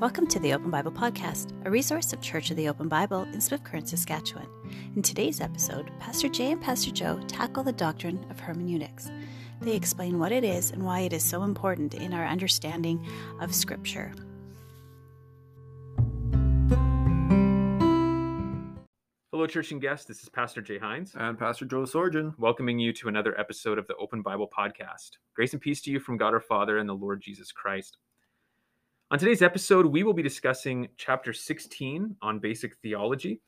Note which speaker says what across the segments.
Speaker 1: Welcome to the Open Bible Podcast, a resource of Church of the Open Bible in Swift Current, Saskatchewan. In today's episode, Pastor Jay and Pastor Joe tackle the doctrine of hermeneutics. They explain what it is and why it is so important in our understanding of Scripture.
Speaker 2: Hello, church and guests. This is Pastor Jay Hines.
Speaker 3: And Pastor Joe Sorgen.
Speaker 2: Welcoming you to another episode of the Open Bible Podcast. Grace and peace to you from God our Father and the Lord Jesus Christ. On today's episode, we will be discussing chapter 16 on basic theology.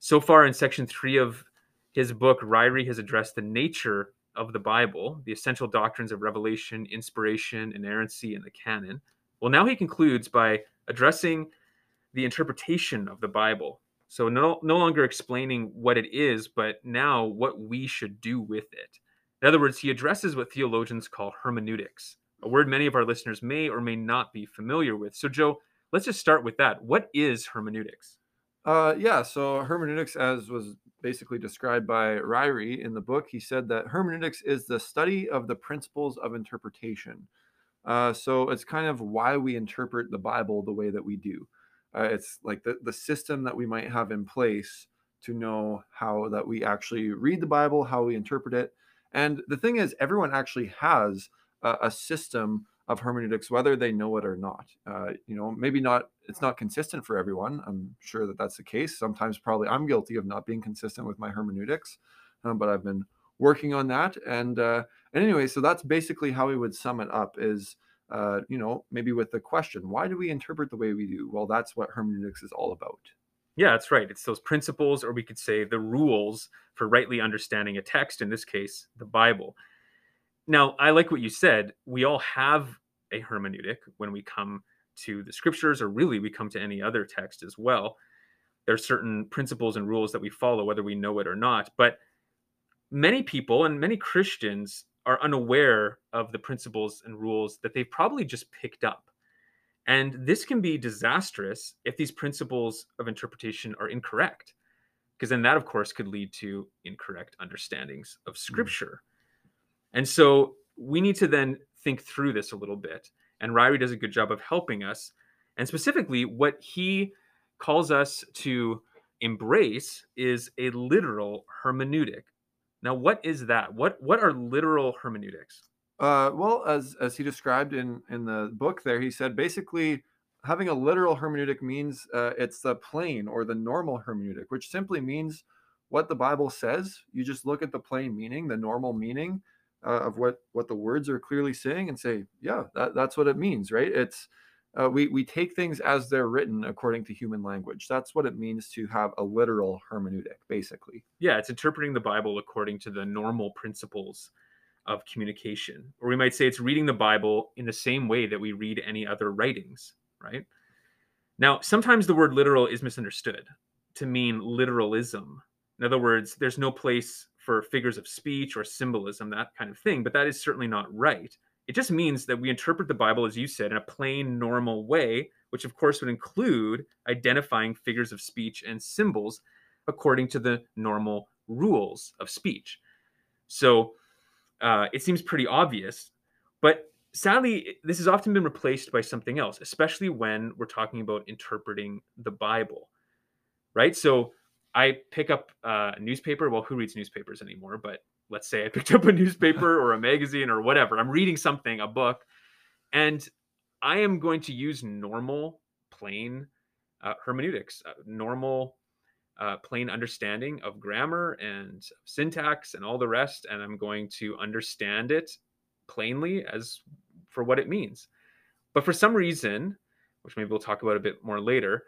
Speaker 2: So far in section three of his book, Ryrie has addressed the nature of the Bible, the essential doctrines of revelation, inspiration, inerrancy, and the canon. Well, now he concludes by addressing the interpretation of the Bible. So, no, no longer explaining what it is, but now what we should do with it. In other words, he addresses what theologians call hermeneutics, a word many of our listeners may or may not be familiar with. So, Joe, let's just start with that. What is hermeneutics?
Speaker 3: Uh, yeah, so hermeneutics, as was basically described by Ryrie in the book, he said that hermeneutics is the study of the principles of interpretation. Uh, so it's kind of why we interpret the Bible the way that we do. Uh, it's like the, the system that we might have in place to know how that we actually read the Bible, how we interpret it. And the thing is, everyone actually has a, a system of hermeneutics, whether they know it or not. Uh, you know, maybe not, it's not consistent for everyone. I'm sure that that's the case. Sometimes, probably, I'm guilty of not being consistent with my hermeneutics, um, but I've been working on that. And, uh, and anyway, so that's basically how we would sum it up is, uh, you know, maybe with the question, why do we interpret the way we do? Well, that's what hermeneutics is all about.
Speaker 2: Yeah, that's right. It's those principles, or we could say the rules for rightly understanding a text, in this case, the Bible. Now, I like what you said. We all have a hermeneutic when we come to the scriptures, or really we come to any other text as well. There are certain principles and rules that we follow, whether we know it or not. But many people and many Christians are unaware of the principles and rules that they've probably just picked up. And this can be disastrous if these principles of interpretation are incorrect, because then that, of course, could lead to incorrect understandings of scripture. Mm. And so we need to then think through this a little bit. And Ryrie does a good job of helping us. And specifically, what he calls us to embrace is a literal hermeneutic. Now, what is that? What what are literal hermeneutics?
Speaker 3: Uh, well, as as he described in in the book, there he said basically having a literal hermeneutic means uh, it's the plain or the normal hermeneutic, which simply means what the Bible says. You just look at the plain meaning, the normal meaning, uh, of what what the words are clearly saying and say yeah that, that's what it means right? It's uh, we we take things as they're written according to human language. That's what it means to have a literal hermeneutic basically.
Speaker 2: Yeah it's interpreting the bible according to the normal principles of communication. Or we might say it's reading the bible in the same way that we read any other writings right? Now sometimes the word literal is misunderstood to mean literalism. In other words there's no place for figures of speech or symbolism, that kind of thing. But that is certainly not right. It just means that we interpret the Bible, as you said, in a plain, normal way, which of course would include identifying figures of speech and symbols according to the normal rules of speech. So uh, it seems pretty obvious. But sadly, this has often been replaced by something else, especially when we're talking about interpreting the Bible, right? So I pick up a newspaper. Well, who reads newspapers anymore? But let's say I picked up a newspaper or a magazine or whatever. I'm reading something, a book, and I am going to use normal, plain uh, hermeneutics, uh, normal, uh, plain understanding of grammar and syntax and all the rest. And I'm going to understand it plainly as for what it means. But for some reason, which maybe we'll talk about a bit more later,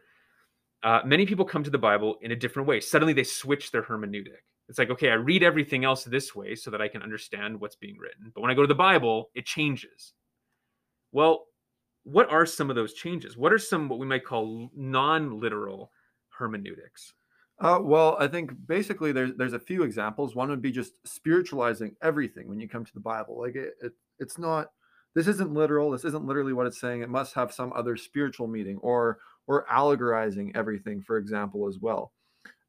Speaker 2: uh, many people come to the Bible in a different way. Suddenly they switch their hermeneutic. It's like, okay, I read everything else this way so that I can understand what's being written. But when I go to the Bible, it changes. Well, what are some of those changes? What are some what we might call non-literal hermeneutics?
Speaker 3: Uh, well, I think basically there's there's a few examples. One would be just spiritualizing everything when you come to the Bible. Like it, it it's not this isn't literal. This isn't literally what it's saying. It must have some other spiritual meaning or or allegorizing everything, for example, as well.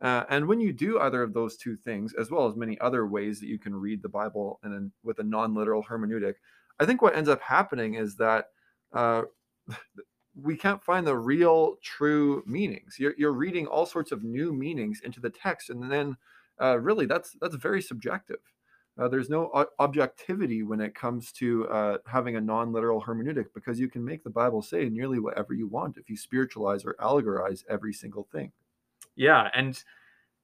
Speaker 3: Uh, and when you do either of those two things, as well as many other ways that you can read the Bible and with a non-literal hermeneutic, I think what ends up happening is that uh, we can't find the real true meanings. You're, you're reading all sorts of new meanings into the text, and then uh, really that's that's very subjective. Uh, there's no objectivity when it comes to uh, having a non-literal hermeneutic because you can make the Bible say nearly whatever you want if you spiritualize or allegorize every single thing.
Speaker 2: Yeah, and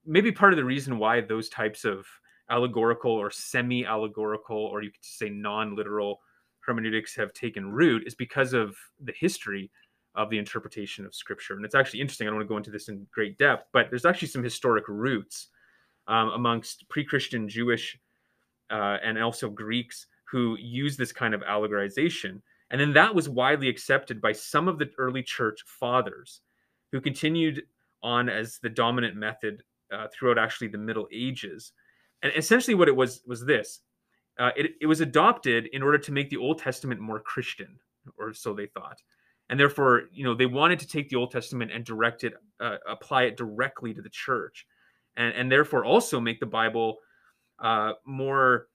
Speaker 2: maybe part of the reason why those types of allegorical or semi-allegorical, or you could say non-literal hermeneutics have taken root is because of the history of the interpretation of scripture. And it's actually interesting. I don't want to go into this in great depth, but there's actually some historic roots um, amongst pre Christian Jewish uh, and also Greeks who use this kind of allegorization. And then that was widely accepted by some of the early church fathers who continued on as the dominant method uh, throughout actually the Middle Ages. And essentially, what it was was this uh, it, it was adopted in order to make the Old Testament more Christian, or so they thought. And therefore, you know, they wanted to take the Old Testament and direct it, uh, apply it directly to the church, and and therefore also make the Bible uh, more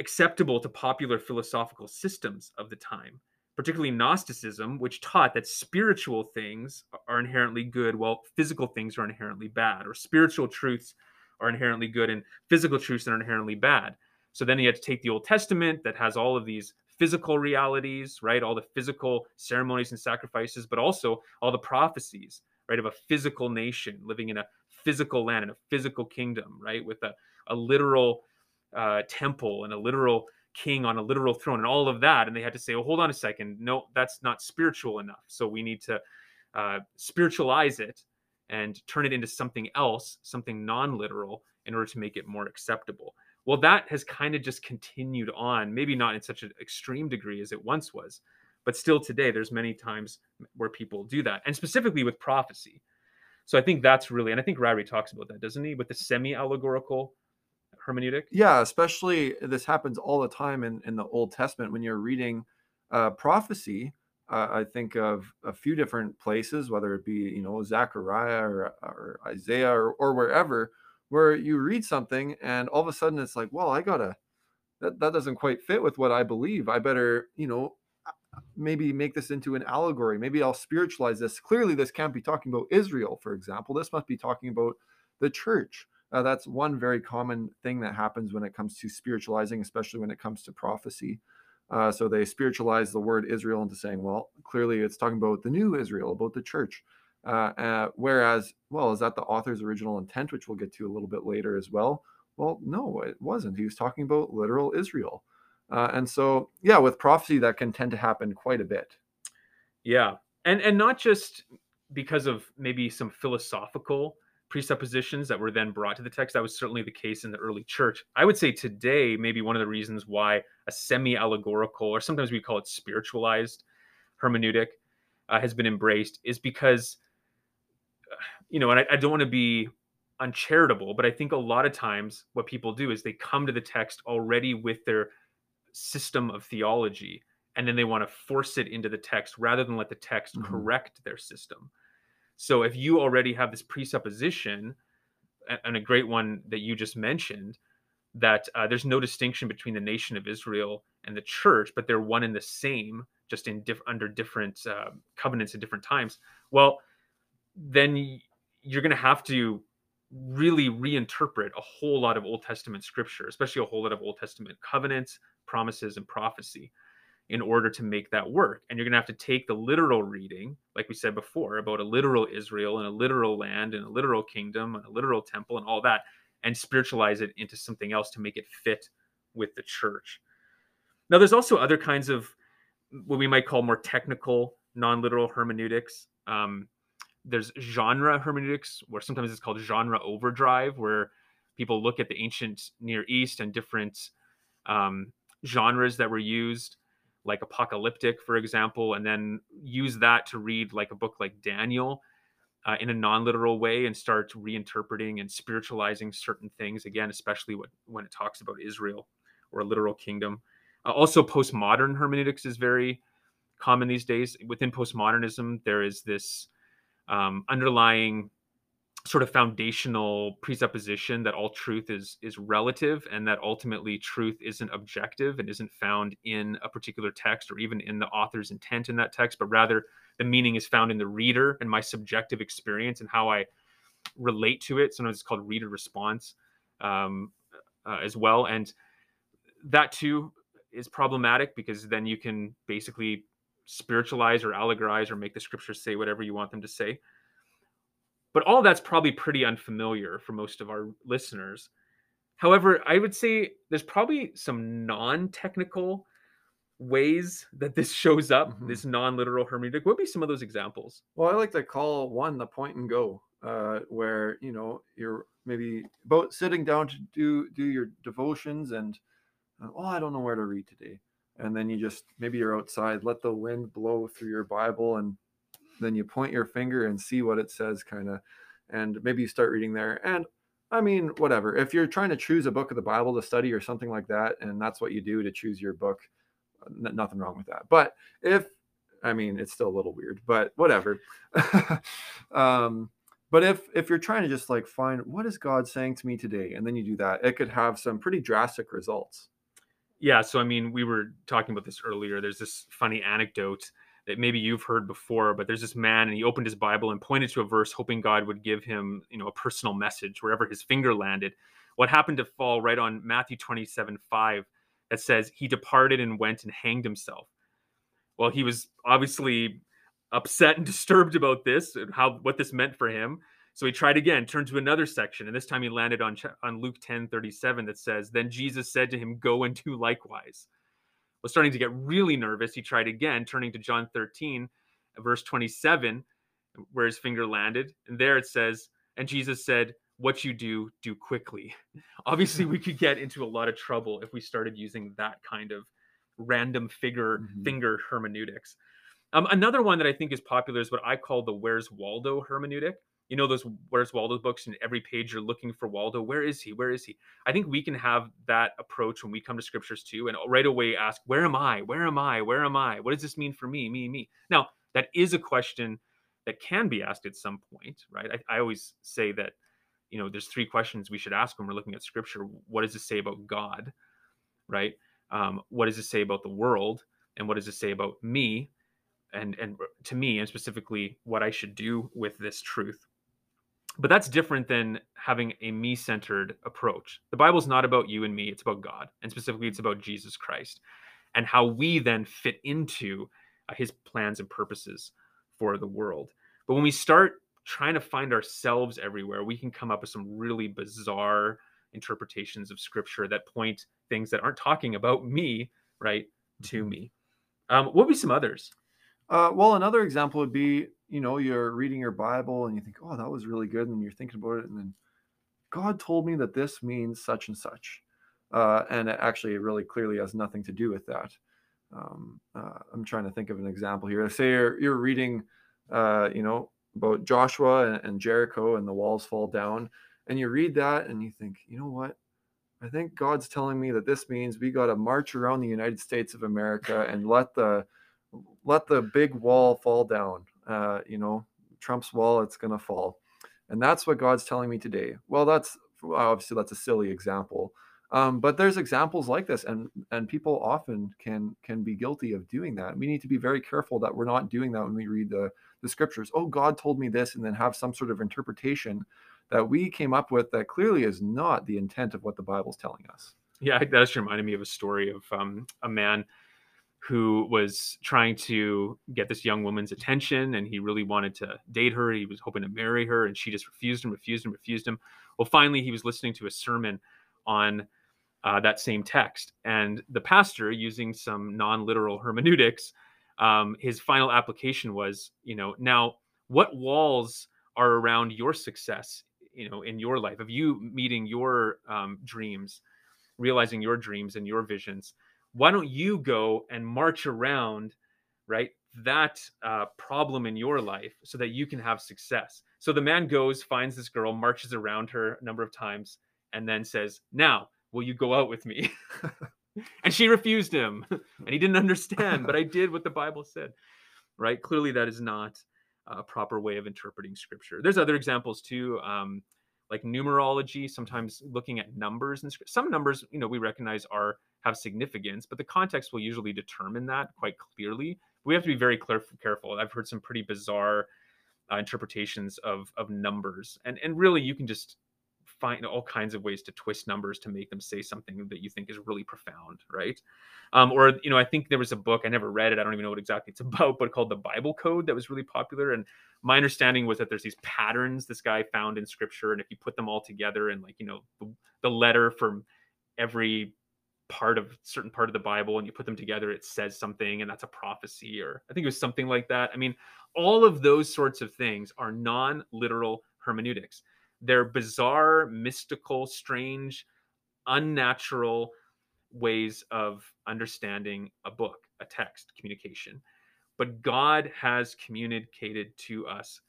Speaker 2: acceptable to popular philosophical systems of the time, particularly Gnosticism, which taught that spiritual things are inherently good, while physical things are inherently bad, or spiritual truths are inherently good and physical truths are inherently bad. So then you had to take the Old Testament that has all of these physical realities, right? All the physical ceremonies and sacrifices, but also all the prophecies, right? Of a physical nation living in a physical land, in a physical kingdom, right? With a, a literal uh, temple and a literal king on a literal throne and all of that. And they had to say, oh, hold on a second. No, that's not spiritual enough. So we need to uh, spiritualize it and turn it into something else, something non literal, in order to make it more acceptable. Well, that has kind of just continued on, maybe not in such an extreme degree as it once was, but still today, there's many times where people do that, and specifically with prophecy. So I think that's really, and I think Ryrie talks about that, doesn't he, with the semi-allegorical hermeneutic?
Speaker 3: Yeah, especially this happens all the time in, in the Old Testament when you're reading uh, prophecy. Uh, I think of a few different places, whether it be you know Zechariah or, or Isaiah or, or wherever, where you read something and all of a sudden it's like, well, I gotta that, that doesn't quite fit with what I believe. I better, you know, maybe make this into an allegory. Maybe I'll spiritualize this. Clearly, this can't be talking about Israel, for example. This must be talking about the church. Uh, that's one very common thing that happens when it comes to spiritualizing, especially when it comes to prophecy. Uh, so they spiritualize the word Israel into saying, well, clearly it's talking about the new Israel, about the church. Uh, uh, whereas, well, is that the author's original intent, which we'll get to a little bit later as well? Well, no, it wasn't. He was talking about literal Israel. Uh, and so, yeah, with prophecy, that can tend to happen quite a bit.
Speaker 2: Yeah. And, and not just because of maybe some philosophical presuppositions that were then brought to the text. That was certainly the case in the early church. I would say today, maybe one of the reasons why a semi allegorical, or sometimes we call it spiritualized hermeneutic, uh, has been embraced is because you know, and I, I don't want to be uncharitable, but I think a lot of times what people do is they come to the text already with their system of theology and then they want to force it into the text rather than let the text mm-hmm. correct their system. So if you already have this presupposition, and a great one that you just mentioned, that uh, there's no distinction between the nation of Israel and the church, but they're one and the same, just in diff- under different uh, covenants at different times. Well, then you're going to have to really reinterpret a whole lot of Old Testament scripture, especially a whole lot of Old Testament covenants, promises, and prophecy in order to make that work. And you're going to have to take the literal reading, like we said before, about a literal Israel and a literal land and a literal kingdom and a literal temple and all that, and spiritualize it into something else to make it fit with the church. Now, there's also other kinds of what we might call more technical, non literal hermeneutics. Um, there's genre hermeneutics where sometimes it's called genre overdrive where people look at the ancient near east and different um, genres that were used like apocalyptic for example and then use that to read like a book like daniel uh, in a non-literal way and start reinterpreting and spiritualizing certain things again especially when, when it talks about israel or a literal kingdom. Uh, also postmodern hermeneutics is very common these days. Within postmodernism there is this um, underlying sort of foundational presupposition that all truth is is relative and that ultimately truth isn't objective and isn't found in a particular text or even in the author's intent in that text but rather the meaning is found in the reader and my subjective experience and how I relate to it. Sometimes it's called reader response um, uh, as well. And that too is problematic because then you can basically spiritualize or allegorize or make the scriptures say whatever you want them to say. But all that's probably pretty unfamiliar for most of our listeners. However, I would say there's probably some non technical ways that this shows up, mm-hmm. this non literal hermeneutic. What would be some of those examples?
Speaker 3: Well, I like to call one the point and go, uh, where, you know, you're maybe about sitting down to do, do your devotions and, uh, oh, I don't know where to read today. And then you just, maybe you're outside, let the wind blow through your Bible and then you point your finger and see what it says, kind of. And maybe you start reading there. And I mean, whatever. If you're trying to choose a book of the Bible to study or something like that, and that's what you do to choose your book, n- nothing wrong with that. But if, I mean, it's still a little weird, but whatever. um, but if if you're trying to just like find what is God saying to me today, and then you do that, it could have some pretty drastic results.
Speaker 2: Yeah. So I mean, we were talking about this earlier. There's this funny anecdote that maybe you've heard before, but there's this man and he opened his Bible and pointed to a verse hoping God would give him, you know, a personal message wherever his finger landed. What happened to fall right on Matthew 27, 5 that says he departed and went and hanged himself. Well, he was obviously upset and disturbed about this and how what this meant for him. So he tried again, turned to another section, and this time he landed on on Luke 10, 37 that says, Then Jesus said to him, Go and do likewise was starting to get really nervous. He tried again, turning to John 13, verse 27, where his finger landed. And there it says, And Jesus said, What you do, do quickly. Obviously, we could get into a lot of trouble if we started using that kind of random figure mm-hmm. finger hermeneutics. Um, another one that I think is popular is what I call the Where's Waldo hermeneutic you know those where's waldo books and every page you're looking for waldo where is he? Where is he? I think we can have that approach when we come to scriptures too and right away ask where am i? Where am i? Where am i? What does this mean for me? Me me. Now that is a question that can be asked at some point right? I, I always say that you know there's three questions we should ask when we're looking at scripture. What does it say about god right? Um, what does it say about the world and what does it say about me and and to me and specifically what i should do with this truth but that's different than having a me centered approach. The Bible's not about you and me, it's about God. And specifically, it's about Jesus Christ and how we then fit into uh, his plans and purposes for the world. But when we start trying to find ourselves everywhere, we can come up with some really bizarre interpretations of scripture that point things that aren't talking about me, right, to mm-hmm. me. Um, what would be some others?
Speaker 3: Uh, well, another example would be you know, you're reading your Bible and you think, oh, that was really good. And you're thinking about it. And then God told me that this means such and such. Uh, and it actually really clearly has nothing to do with that. Um, uh, I'm trying to think of an example here. Say you're, you're reading, uh, you know, about Joshua and, and Jericho and the walls fall down. And you read that and you think, you know what? I think God's telling me that this means we got to march around the United States of America and let the let the big wall fall down uh, you know, Trump's wall, it's going to fall. And that's what God's telling me today. Well, that's obviously that's a silly example. Um, but there's examples like this and and people often can can be guilty of doing that we need to be very careful that we're not doing that when we read the the scriptures oh god told me this and then have some sort of interpretation that we came up with that clearly is not the intent of what the bible's telling us
Speaker 2: yeah that just reminded me of a story of um, a man who was trying to get this young woman's attention and he really wanted to date her. He was hoping to marry her and she just refused him, refused him, refused him. Well, finally, he was listening to a sermon on uh, that same text. And the pastor, using some non literal hermeneutics, um, his final application was, you know, now what walls are around your success, you know, in your life, of you meeting your um, dreams, realizing your dreams and your visions? Why don't you go and march around right that uh, problem in your life so that you can have success? So the man goes finds this girl marches around her a number of times and then says now will you go out with me? And she refused him and he didn't understand but i did what the bible said right? Clearly that is not a proper way of interpreting scripture. There's other examples too um, like numerology sometimes looking at numbers and some numbers you know we recognize are have significance but the context will usually determine that quite clearly we have to be very clear, careful. I've heard some pretty bizarre uh, interpretations of of numbers, and and really you can just find all kinds of ways to twist numbers to make them say something that you think is really profound, right? Um, or you know, I think there was a book I never read it. I don't even know what exactly it's about, but called the Bible Code that was really popular. And my understanding was that there's these patterns this guy found in Scripture, and if you put them all together and like you know the, the letter from every part of certain part of the Bible and you put them together, it says something, and that's a prophecy, or I think it was something like that. I mean, all of those sorts of things are non-literal hermeneutics. They're bizarre, mystical, strange, unnatural ways of understanding a book, a text, communication. But God has communicated to us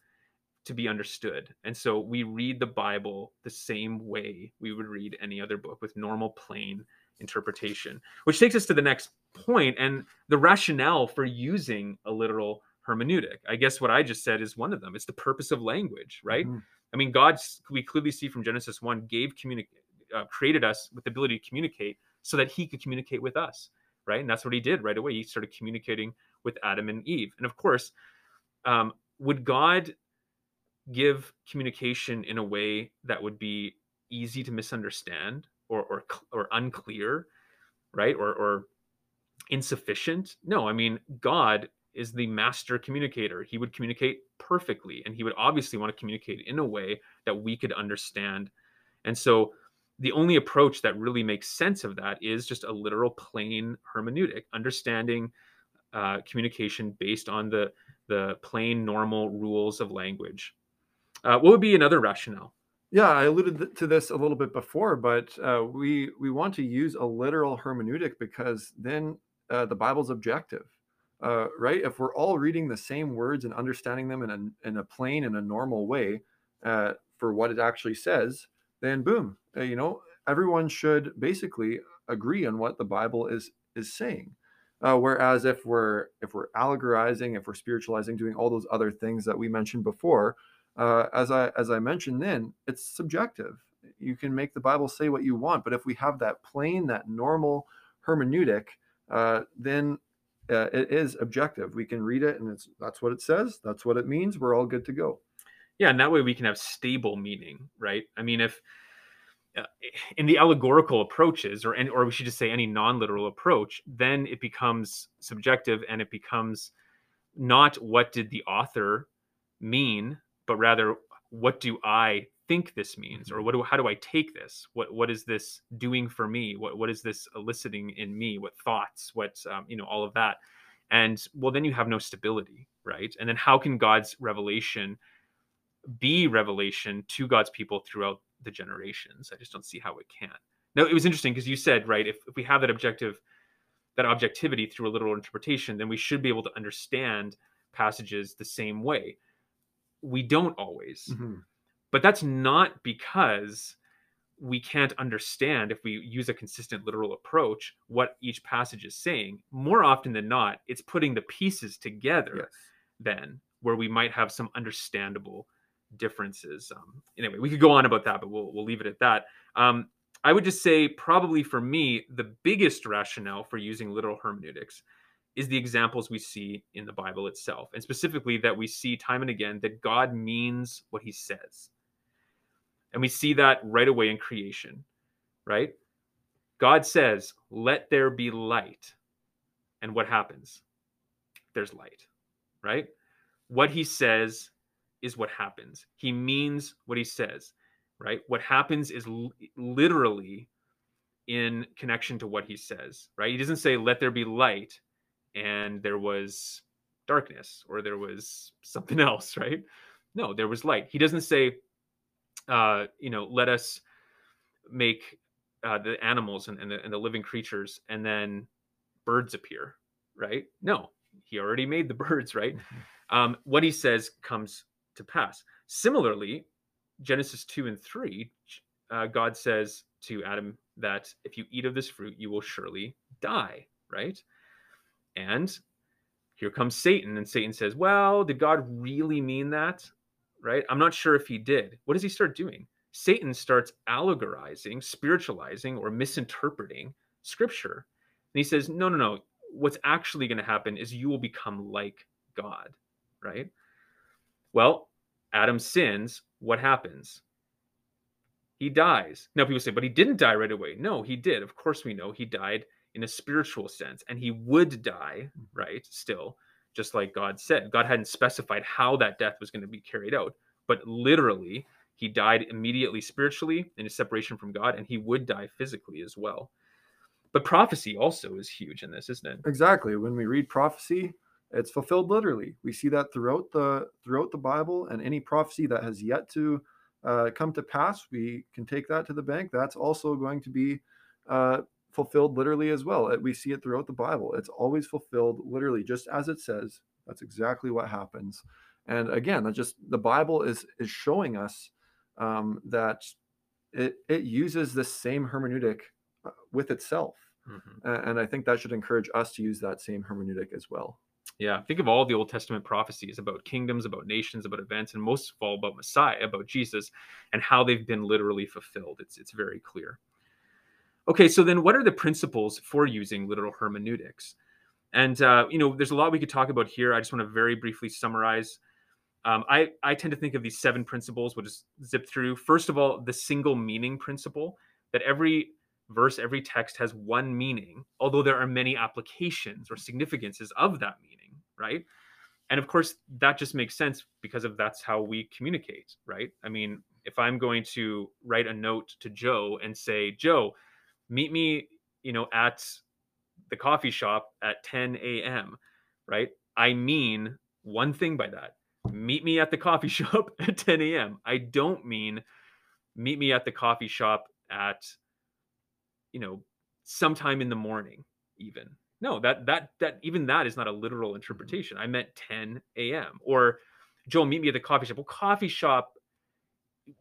Speaker 2: to be understood. And so we read the Bible the same way we would read any other book with normal, plain interpretation, which takes us to the next point and the rationale for using a literal hermeneutic. I guess what I just said is one of them. It's the purpose of language, right? Mm-hmm. I mean, God, we clearly see from Genesis 1, gave communi- uh, created us with the ability to communicate so that he could communicate with us, right? And that's what he did right away. He started communicating with Adam and Eve. And of course, um, would God give communication in a way that would be easy to misunderstand or or, or unclear, right? Or or insufficient? No, I mean, God is the master communicator. He would communicate perfectly, and he would obviously want to communicate in a way that we could understand. And so, the only approach that really makes sense of that is just a literal, plain hermeneutic, understanding uh, communication based on the the plain, normal rules of language. Uh, what would be another rationale?
Speaker 3: Yeah, I alluded to this a little bit before, but uh, we we want to use a literal hermeneutic because then uh, the Bible's objective uh, right? If we're all reading the same words and understanding them in a, in a plain and a normal way uh, for what it actually says, then boom, uh, you know, everyone should basically agree on what the Bible is is saying. Uh, whereas if we're if we're allegorizing, if we're spiritualizing, doing all those other things that we mentioned before, uh, as I as I mentioned, then it's subjective. You can make the Bible say what you want, but if we have that plain, that normal hermeneutic, uh, then uh, it is objective. We can read it, and it's that's what it says. That's what it means. We're all good to go.
Speaker 2: Yeah, and that way we can have stable meaning, right? I mean, if uh, in the allegorical approaches, or any, or we should just say any non-literal approach, then it becomes subjective, and it becomes not what did the author mean, but rather what do I think this means or mm-hmm. what do how do i take this? What what is this doing for me? What what is this eliciting in me? What thoughts? What um, you know all of that. And well then you have no stability right? And then how can god's revelation be revelation to god's people throughout the generations? I just don't see how it can. Now it was interesting because you said right if, if we have that objective that objectivity through a literal interpretation then we should be able to understand passages the same way. We don't always. Mm-hmm but that's not because we can't understand if we use a consistent literal approach what each passage is saying. More often than not, it's putting the pieces together yes. then where we might have some understandable differences. Um, anyway, we could go on about that, but we'll we'll leave it at that. Um, I would just say probably for me the biggest rationale for using literal hermeneutics is the examples we see in the Bible itself, and specifically that we see time and again that God means what He says and we see that right away in creation, right? God says, Let there be light. And what happens? There's light, right? What he says is what happens. He means what he says, right? What happens is l- literally in connection to what he says, right? He doesn't say, Let there be light, and there was darkness or there was something else, right? No, there was light. He doesn't say, uh, you know, let us make uh, the animals and, and, the, and the living creatures, and then birds appear, right? No, he already made the birds, right? Um, what he says comes to pass. Similarly, Genesis 2 and 3, uh, God says to Adam that if you eat of this fruit, you will surely die, right? And here comes Satan, and Satan says, Well, did God really mean that? Right? I'm not sure if he did. What does he start doing? Satan starts allegorizing, spiritualizing, or misinterpreting scripture. And he says, no, no, no. what's actually going to happen is you will become like God, right? Well, Adam sins. What happens? He dies. Now, people say, but he didn't die right away. No, he did. Of course, we know he died in a spiritual sense, and he would die, mm-hmm. right? Still, just like God said. God hadn't specified how that death was going to be carried out, but literally, he died immediately spiritually in his separation from God, and he would die physically as well. But prophecy also is huge in this, isn't it?
Speaker 3: Exactly. When we read prophecy, it's fulfilled literally. We see that throughout the throughout the Bible, and any prophecy that has yet to uh, come to pass, we can take that to the bank. That's also going to be uh, fulfilled literally as well. We see it throughout the Bible. It's always fulfilled literally, just as it says. That's exactly what happens. And again, that just the Bible is is showing us um, that it it uses the same hermeneutic uh, with itself, mm-hmm. and I think that should encourage us to use that same hermeneutic as well.
Speaker 2: Yeah, think of all the Old Testament prophecies about kingdoms, about nations, about events, and most of all about Messiah, about Jesus, and how they've been literally fulfilled. It's it's very clear. Okay, so then what are the principles for using literal hermeneutics? And uh, you know, there's a lot we could talk about here. I just want to very briefly summarize. Um, I I tend to think of these seven principles. We'll just zip through. First of all, the single meaning principle that every verse, every text has one meaning, although there are many applications or significances of that meaning, right? And of course, that just makes sense because of that's how we communicate, right? I mean, if I'm going to write a note to Joe and say, Joe, meet me, you know, at the coffee shop at 10 a.m., right? I mean one thing by that. Meet me at the coffee shop at 10 a.m. I don't mean meet me at the coffee shop at you know, sometime in the morning, even. No, that that that even that is not a literal mm-hmm. interpretation. I meant 10 a.m. Or Joel, meet me at the coffee shop. Well, coffee shop,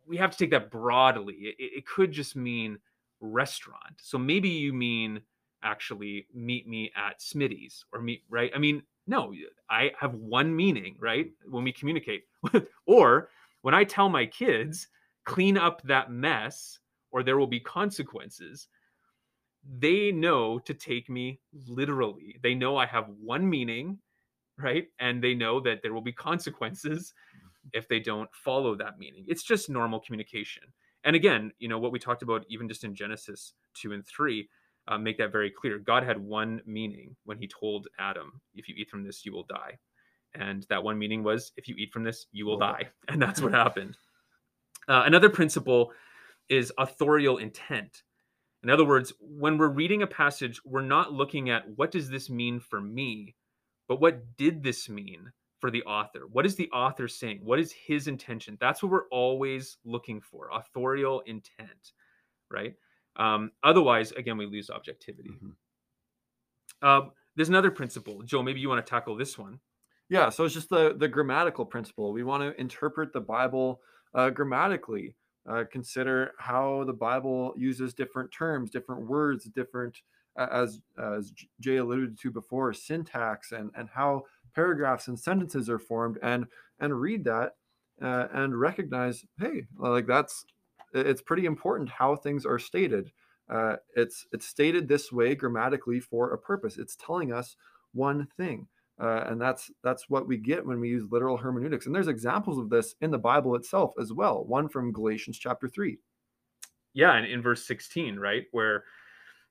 Speaker 2: we have to take that broadly. It, it could just mean restaurant. So maybe you mean actually meet me at Smitty's or meet right. I mean, no, I have one meaning, right? When we communicate, or when I tell my kids, clean up that mess or there will be consequences they know to take me literally. They know I have one meaning, right? And they know that there will be consequences mm-hmm. if they don't follow that meaning. It's just normal communication. And again, you know, what we talked about even just in Genesis 2 and 3 uh, make that very clear. God had one meaning when he told Adam, if you eat from this, you will die. And that one meaning was, if you eat from this, you will die. And that's what happened. Uh, another principle is authorial intent. In other words, when we're reading a passage, we're not looking at what does this mean for me, but what did this mean for the author? What is the author saying? What is his intention? That's what we're always looking for authorial intent, right? Um, otherwise, again, we lose objectivity. Mm-hmm. Uh, there's another principle. Joe, maybe you want to tackle this one.
Speaker 3: Yeah, so it's just the, the grammatical principle. We want to interpret the Bible uh, grammatically uh, consider how the Bible uses different terms, different words, different, as as Jay alluded to before, syntax and and how paragraphs and sentences are formed, and and read that uh, and recognize, hey, like that's it's pretty important how things are stated. Uh, it's it's stated this way grammatically for a purpose. It's telling us one thing. Uh, and that's that's what we get when we use literal hermeneutics. And there's examples of this in the Bible itself as well. One from Galatians chapter three.
Speaker 2: Yeah, and in verse 16, right, where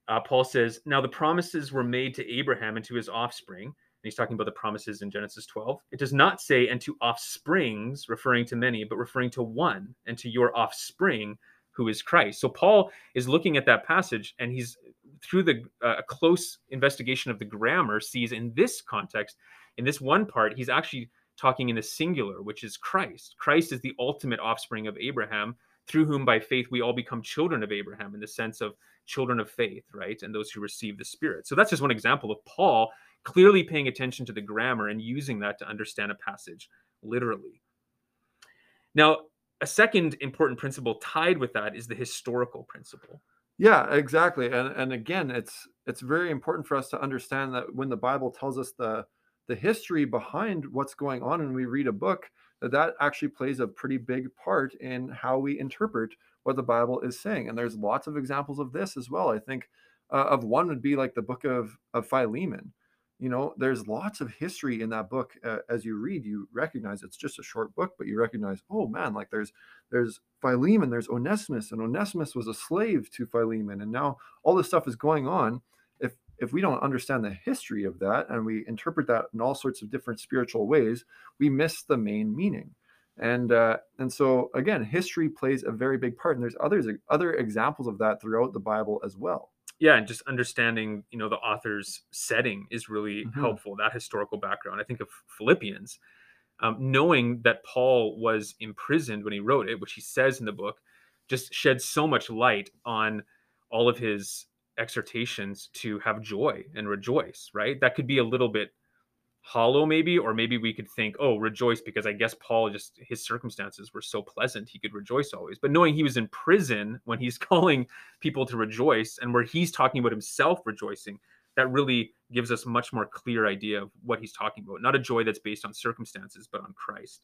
Speaker 2: uh, Paul says, "Now the promises were made to Abraham and to his offspring." He's talking about the promises in Genesis 12. It does not say "and to offsprings," referring to many, but referring to one, and to your offspring, who is Christ. So Paul is looking at that passage and he's through the uh, close investigation of the grammar sees in this context in this one part he's actually talking in the singular which is Christ. Christ is the ultimate offspring of Abraham through whom by faith we all become children of Abraham in the sense of children of faith, right? And those who receive the spirit. So that's just one example of Paul clearly paying attention to the grammar and using that to understand a passage literally. Now, a second important principle tied with that is the historical principle.
Speaker 3: Yeah, exactly. And and again, it's it's very important for us to understand that when the Bible tells us the the history behind what's going on and we read a book, that that actually plays a pretty big part in how we interpret what the Bible is saying. And there's lots of examples of this as well. I think uh, of one would be like the book of of Philemon. You know, there's lots of history in that book. Uh, as you read, you recognize it's just a short book, but you recognize, oh man, like there's there's Philemon, there's Onesimus, and Onesimus was a slave to Philemon, and now all this stuff is going on. If if we don't understand the history of that and we interpret that in all sorts of different spiritual ways, we miss the main meaning. And uh, and so again, history plays a very big part, and there's others other examples of that throughout the Bible as well
Speaker 2: yeah and just understanding you know the author's setting is really mm-hmm. helpful that historical background i think of philippians um, knowing that paul was imprisoned when he wrote it which he says in the book just sheds so much light on all of his exhortations to have joy and rejoice right that could be a little bit hollow maybe or maybe we could think oh rejoice because i guess paul just his circumstances were so pleasant he could rejoice always. But knowing he was in prison when he's calling people to rejoice and where he's talking about himself rejoicing that really gives us much more clear idea of what he's talking about. Not a joy that's based on circumstances but on christ.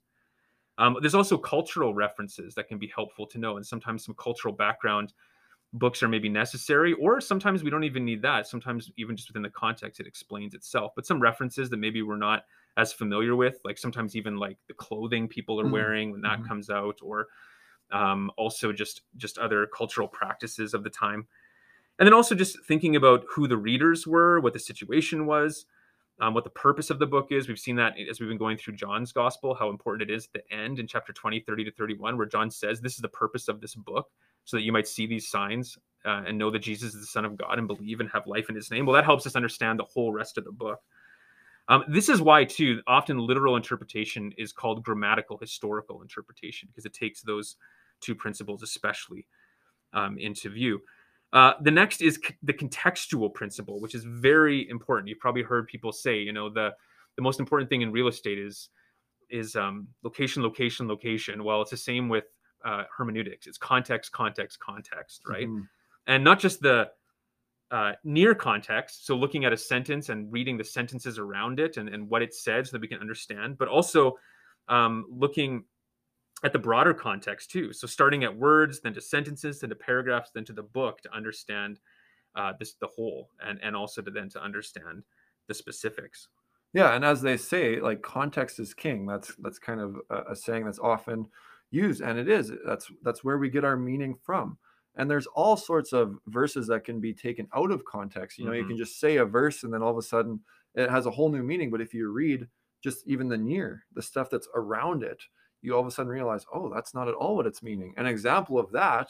Speaker 2: Um, there's also cultural references that can be helpful to know and sometimes some cultural background books are maybe necessary or sometimes we don't even need that. Sometimes even just within the context it explains itself. But some references that maybe we're not as familiar with like sometimes even like the clothing people are mm-hmm. wearing when that mm-hmm. comes out or um, also just just other cultural practices of the time. And then also just thinking about who the readers were what the situation was um, what the purpose of the book is. We've seen that as we've been going through john's gospel how important it is at the end in chapter 20 30 to 31 where john says this is the purpose of this book so that you might see these signs uh, and know that Jesus is the Son of God and believe and have life in his name. Well, that helps us understand the whole rest of the book. Um, this is why, too, often literal interpretation is called grammatical historical interpretation because it takes those two principles especially um, into view. Uh, the next is c- the contextual principle, which is very important. You've probably heard people say, you know, the the most important thing in real estate is is um, location, location, location. Well, it's the same with uh, hermeneutics. It's context, context, context, right? Mm-hmm. And not just the uh, near context, so looking at a sentence and reading the sentences around it and, and what it said so that we can understand, but also um, looking at the broader context too. So starting at words, then to sentences, then to paragraphs, then to the book to understand uh, this the whole, and and also to then to understand the specifics.
Speaker 3: Yeah, and as they say, like context is king. That's that's kind of a, a saying that's often use and it is that's that's where we get our meaning from. And there's all sorts of verses that can be taken out of context you know mm-hmm. you can just say a verse and then all of a sudden it has a whole new meaning but if you read just even the near the stuff that's around it you all of a sudden realize oh that's not at all what it's meaning. An example of that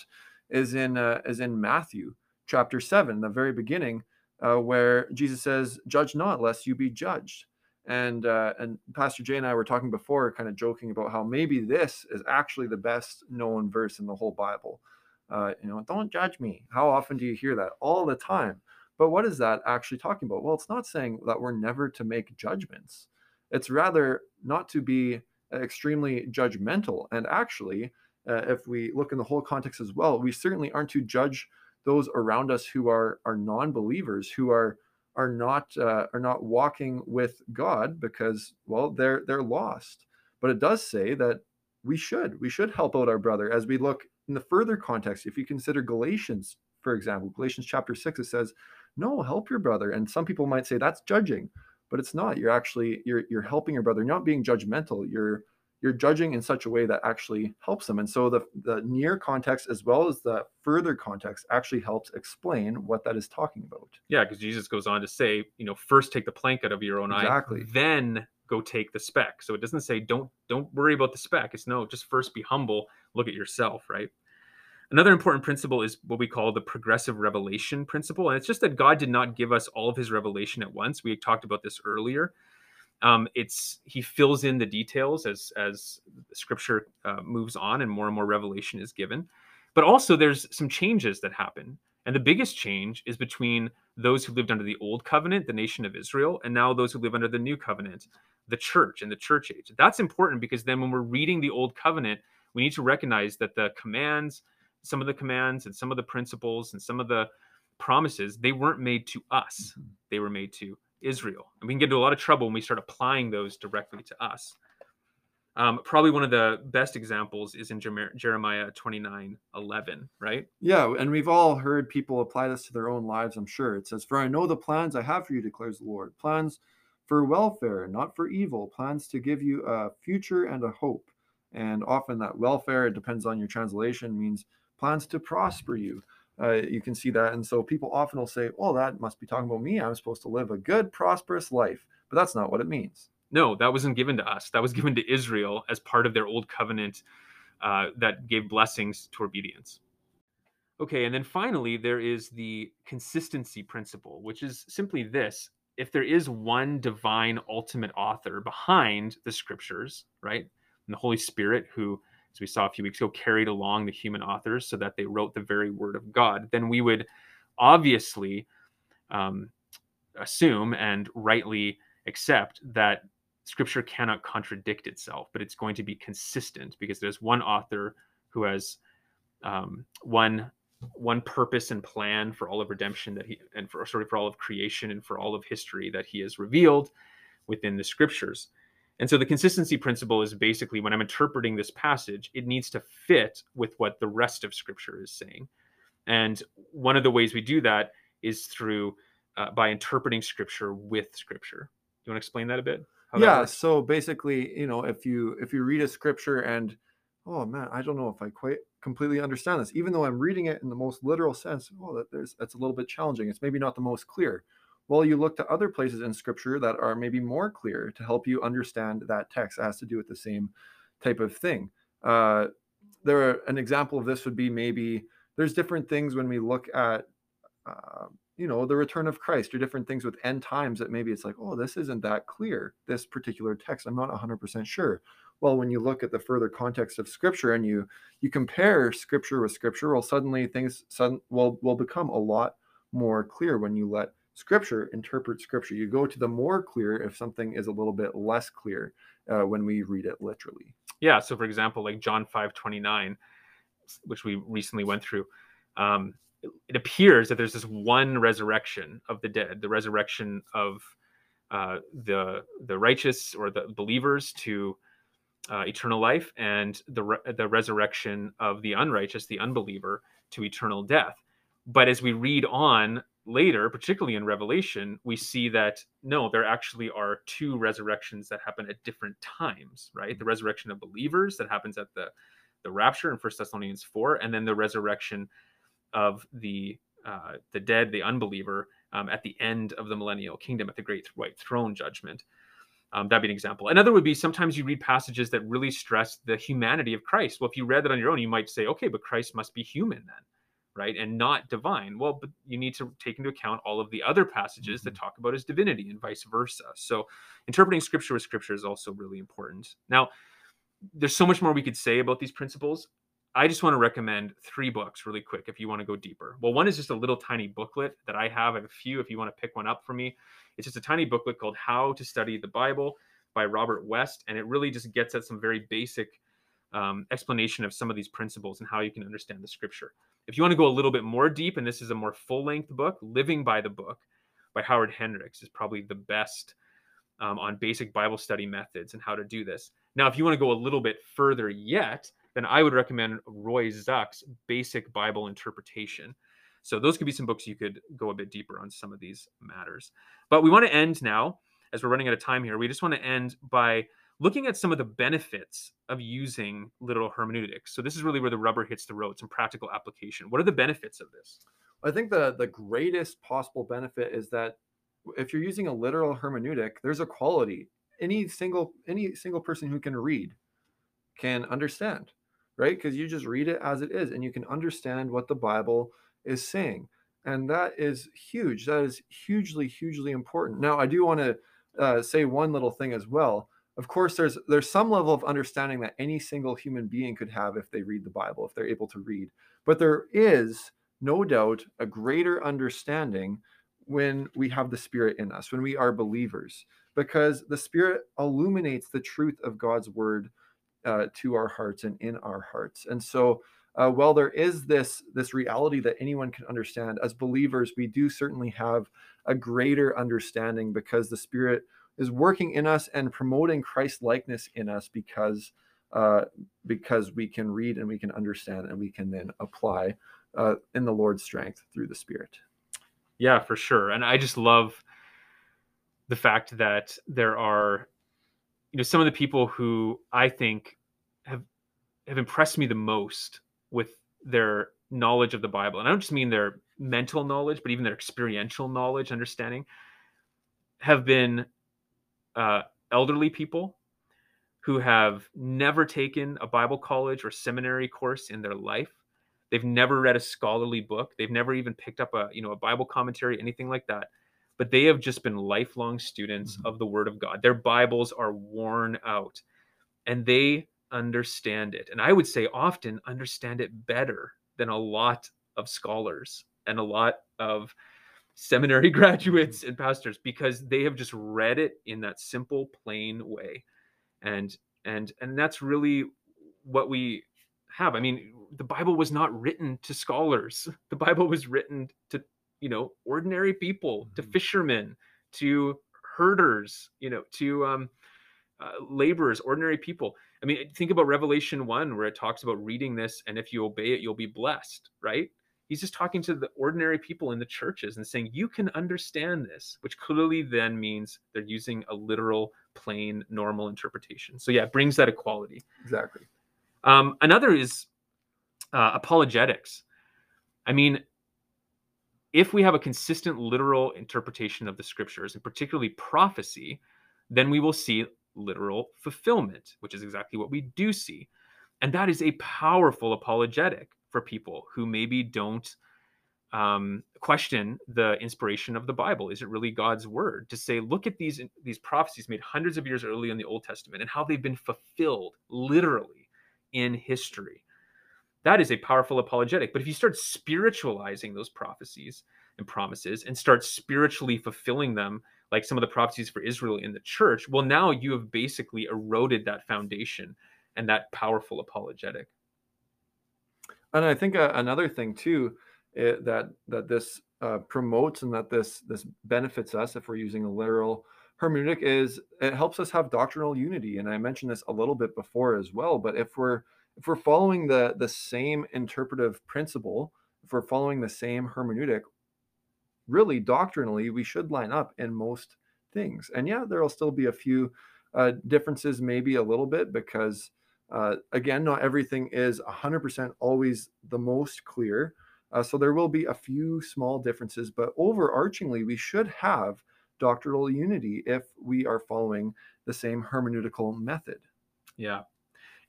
Speaker 3: is in uh, is in matthew chapter 7 the very beginning uh, where jesus says judge not lest you be judged and uh, and Pastor Jay and I were talking before, kind of joking about how maybe this is actually the best known verse in the whole Bible. Uh, you know, don't judge me. How often do you hear that? All the time. But what is that actually talking about? Well, it's not saying that we're never to make judgments. It's rather not to be extremely judgmental. And actually, uh, if we look in the whole context as well, we certainly aren't to judge those around us who are are non-believers, who are are not uh, are not walking with God because well they're they're lost. But it does say that we should we should help out our brother as we look in the further context. If you consider Galatians, for example, Galatians chapter six, it says, "No, help your brother." And some people might say that's judging, but it's not. You're actually you're you're helping your brother. You're not being judgmental. You're you're judging in such a way that actually helps them. And so the, the near context as well as the further context actually helps explain what that is talking about.
Speaker 2: Yeah, because Jesus goes on to say, you know, first take the plank out of your own exactly. eye, then go take the speck. So it doesn't say don't don't worry about the speck. It's no, just first be humble, look at yourself, right? Another important principle is what we call the progressive revelation principle. And it's just that God did not give us all of his revelation at once. We talked about this earlier um, it's he fills in the details as as scripture uh, moves on and more and more revelation is given. But also there's some changes that happen. And the biggest change is between those who lived under the old covenant the nation of israel and now those who live under the new covenant the church and the church age. That's important because then when we're reading the old covenant we need to recognize that the commands some of the commands and some of the principles and some of the promises they weren't made to us. Mm-hmm. they were made to Israel. And we can get into a lot of trouble when we start applying those directly to us. Um, probably one of the best examples is in Jeremiah 29 11, right?
Speaker 3: Yeah, and we've all heard people apply this to their own lives, I'm sure. It says, For I know the plans I have for you, declares the Lord plans for welfare, not for evil, plans to give you a future and a hope. And often that welfare, it depends on your translation, means plans to prosper you. Uh, you can see that. And so people often will say, well, that must be talking about me. I'm supposed to live a good, prosperous life. But that's not what it means.
Speaker 2: No, that wasn't given to us. That was given to Israel as part of their old covenant uh, that gave blessings to obedience. Okay, and then finally, there is the consistency principle, which is simply this if there is one divine ultimate author behind the scriptures, right? And the Holy Spirit, who, as we saw a few weeks ago, carried along the human authors so that they wrote the very word of God, then we would obviously um, assume and rightly accept that scripture cannot contradict itself, but it's going to be consistent because there's one author who has um, one one purpose and plan for all of redemption that he and for sorry for all of creation and for all of history that he has revealed within the scriptures. And so the consistency principle is basically when I'm interpreting this passage, it needs to fit with what the rest of scripture is saying. And one of the ways we do that is through uh, by interpreting scripture with scripture. Do you want to explain that a bit?
Speaker 3: yeah. So basically, you know, if you if you read a scripture and oh man, I don't know if I quite completely understand this, even though I'm reading it in the most literal sense. Oh, that there's that's a little bit challenging. It's maybe not the most clear. Well, you look to other places in Scripture that are maybe more clear to help you understand that text. Has to do with the same type of thing. Uh, there, are, an example of this would be maybe there's different things when we look at. Uh, you know the return of christ or different things with end times that maybe it's like oh this isn't that clear this particular text i'm not 100% sure well when you look at the further context of scripture and you you compare scripture with scripture well suddenly things sudden will will become a lot more clear when you let scripture interpret scripture you go to the more clear if something is a little bit less clear uh, when we read it literally
Speaker 2: yeah so for example like john 5 29 which we recently went through um, it appears that there's this one resurrection of the dead the resurrection of uh, the the righteous or the believers to uh, eternal life and the re- the resurrection of the unrighteous, the unbeliever, to eternal death. But as we read on later, particularly in Revelation, we see that no, there actually are two resurrections that happen at different times. Right, the resurrection of believers that happens at the the rapture in First Thessalonians four, and then the resurrection of the uh, the dead, the unbeliever, um, at the end of the millennial kingdom, at the great white throne judgment. Um, that'd be an example. Another would be sometimes you read passages that really stress the humanity of Christ. Well, if you read that on your own, you might say, okay, but Christ must be human then, right? And not divine. Well, but you need to take into account all of the other passages that mm-hmm. talk about his divinity and vice versa. So interpreting scripture with scripture is also really important. Now, there's so much more we could say about these principles. I just want to recommend three books really quick if you want to go deeper. Well, one is just a little tiny booklet that I have. I have a few if you want to pick one up for me. It's just a tiny booklet called How to Study the Bible by Robert West. And it really just gets at some very basic um, explanation of some of these principles and how you can understand the scripture. If you want to go a little bit more deep, and this is a more full length book, Living by the Book by Howard Hendricks is probably the best um, on basic Bible study methods and how to do this. Now, if you want to go a little bit further yet, then I would recommend Roy Zuck's Basic Bible Interpretation. So those could be some books you could go a bit deeper on some of these matters. But we want to end now, as we're running out of time here. We just want to end by looking at some of the benefits of using literal hermeneutics. So this is really where the rubber hits the road, some practical application. What are the benefits of this?
Speaker 3: I think the the greatest possible benefit is that if you're using a literal hermeneutic, there's a quality. Any single any single person who can read can understand, right? Because you just read it as it is, and you can understand what the Bible is saying. And that is huge. That is hugely, hugely important. Now, I do want to uh, say one little thing as well. Of course, there's there's some level of understanding that any single human being could have if they read the Bible, if they're able to read. But there is no doubt a greater understanding when we have the Spirit in us, when we are believers, because the Spirit illuminates the truth of God's word uh, to our hearts and in our hearts. And so uh, while there is this this reality that anyone can understand as believers we do certainly have a greater understanding because the spirit is working in us and promoting christ likeness in us because uh, because we can read and we can understand and we can then apply uh, in the lord's strength through the spirit.
Speaker 2: Yeah for sure. And i just love the fact that there are, you know, some of the people who I think have have impressed me the most with their knowledge of the Bible, and I don't just mean their mental knowledge, but even their experiential knowledge, understanding, have been uh, elderly people who have never taken a Bible college or seminary course in their life. They've never read a scholarly book. They've never even picked up a you know a Bible commentary, anything like that. But they have just been lifelong students mm-hmm. of the Word of God. Their Bibles are worn out, and they understand it. And I would say often understand it better than a lot of scholars and a lot of seminary graduates and pastors because they have just read it in that simple plain way. And and and that's really what we have. I mean the bible was not written to scholars. The bible was written to you know ordinary people to mm-hmm. fishermen to herders you know to um uh, laborers ordinary people. I mean think about revelation 1 where it talks about reading this and if you obey it you'll be blessed right he's just talking to the ordinary people in the churches and saying you can understand this which clearly then means they're using a literal plain normal interpretation. So yeah it brings that equality.
Speaker 3: Exactly.
Speaker 2: Um, another is uh, apologetics. I mean if we have a consistent literal interpretation of the scriptures and particularly prophecy then we will see literal fulfillment which is exactly what we do see. And that is a powerful apologetic for people who maybe don't um, question the inspiration of the Bible. Is it really God's word? To say, look at these these prophecies made hundreds of years early in the Old Testament and how they've been fulfilled literally in history. That is a powerful apologetic. But if you start spiritualizing those prophecies and promises and start spiritually fulfilling them, like some of the prophecies for Israel in the church, well, now you have basically eroded that foundation and that powerful apologetic.
Speaker 3: And I think uh, another thing too it, eh, that that this uh, promotes and that this this benefits us if we're using a literal hermeneutic is it helps us have doctrinal unity. And I mentioned this a little bit before as well. But if we're if we're following the the same interpretive principle, if we're following the same hermeneutic, really doctrinally we should line up in most things. And yeah, there'll still be a few uh, differences, maybe a little bit because uh, again, not everything is 100% always the most clear. Uh, so there will be a few small differences, but overarchingly, we should have doctrinal unity if we are following the same hermeneutical method.
Speaker 2: Yeah.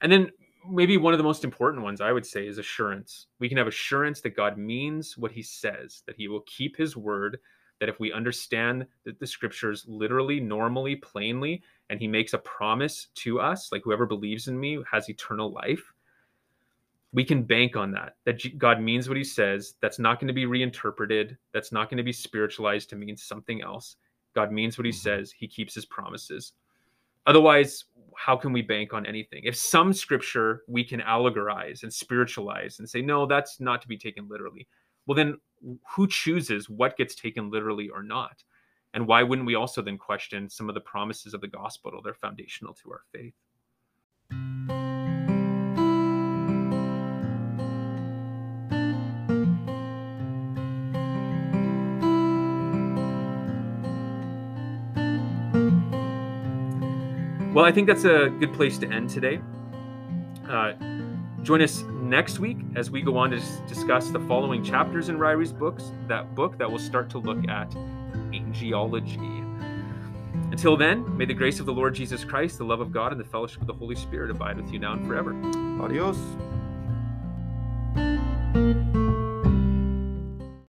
Speaker 2: And then maybe one of the most important ones I would say is assurance. We can have assurance that God means what he says, that he will keep his word, that if we understand that the scriptures literally, normally, plainly, and he makes a promise to us, like whoever believes in me has eternal life, we can bank on that, that God means what he says. That's not going to be reinterpreted. That's not going to be spiritualized to mean something else. God means what he mm-hmm. says. He keeps his promises. Otherwise, how can we bank on anything? If some scripture we can allegorize and spiritualize and say, no, that's not to be taken literally, well, then who chooses what gets taken literally or not? And why wouldn't we also then question some of the promises of the gospel? They're foundational to our faith. Well, I think that's a good place to end today. Uh, join us next week as we go on to discuss the following chapters in Ryrie's books, that book that will start to look at angelology. Until then, may the grace of the Lord Jesus Christ, the love of God, and the fellowship of the Holy Spirit abide with you now and forever.
Speaker 3: Adios.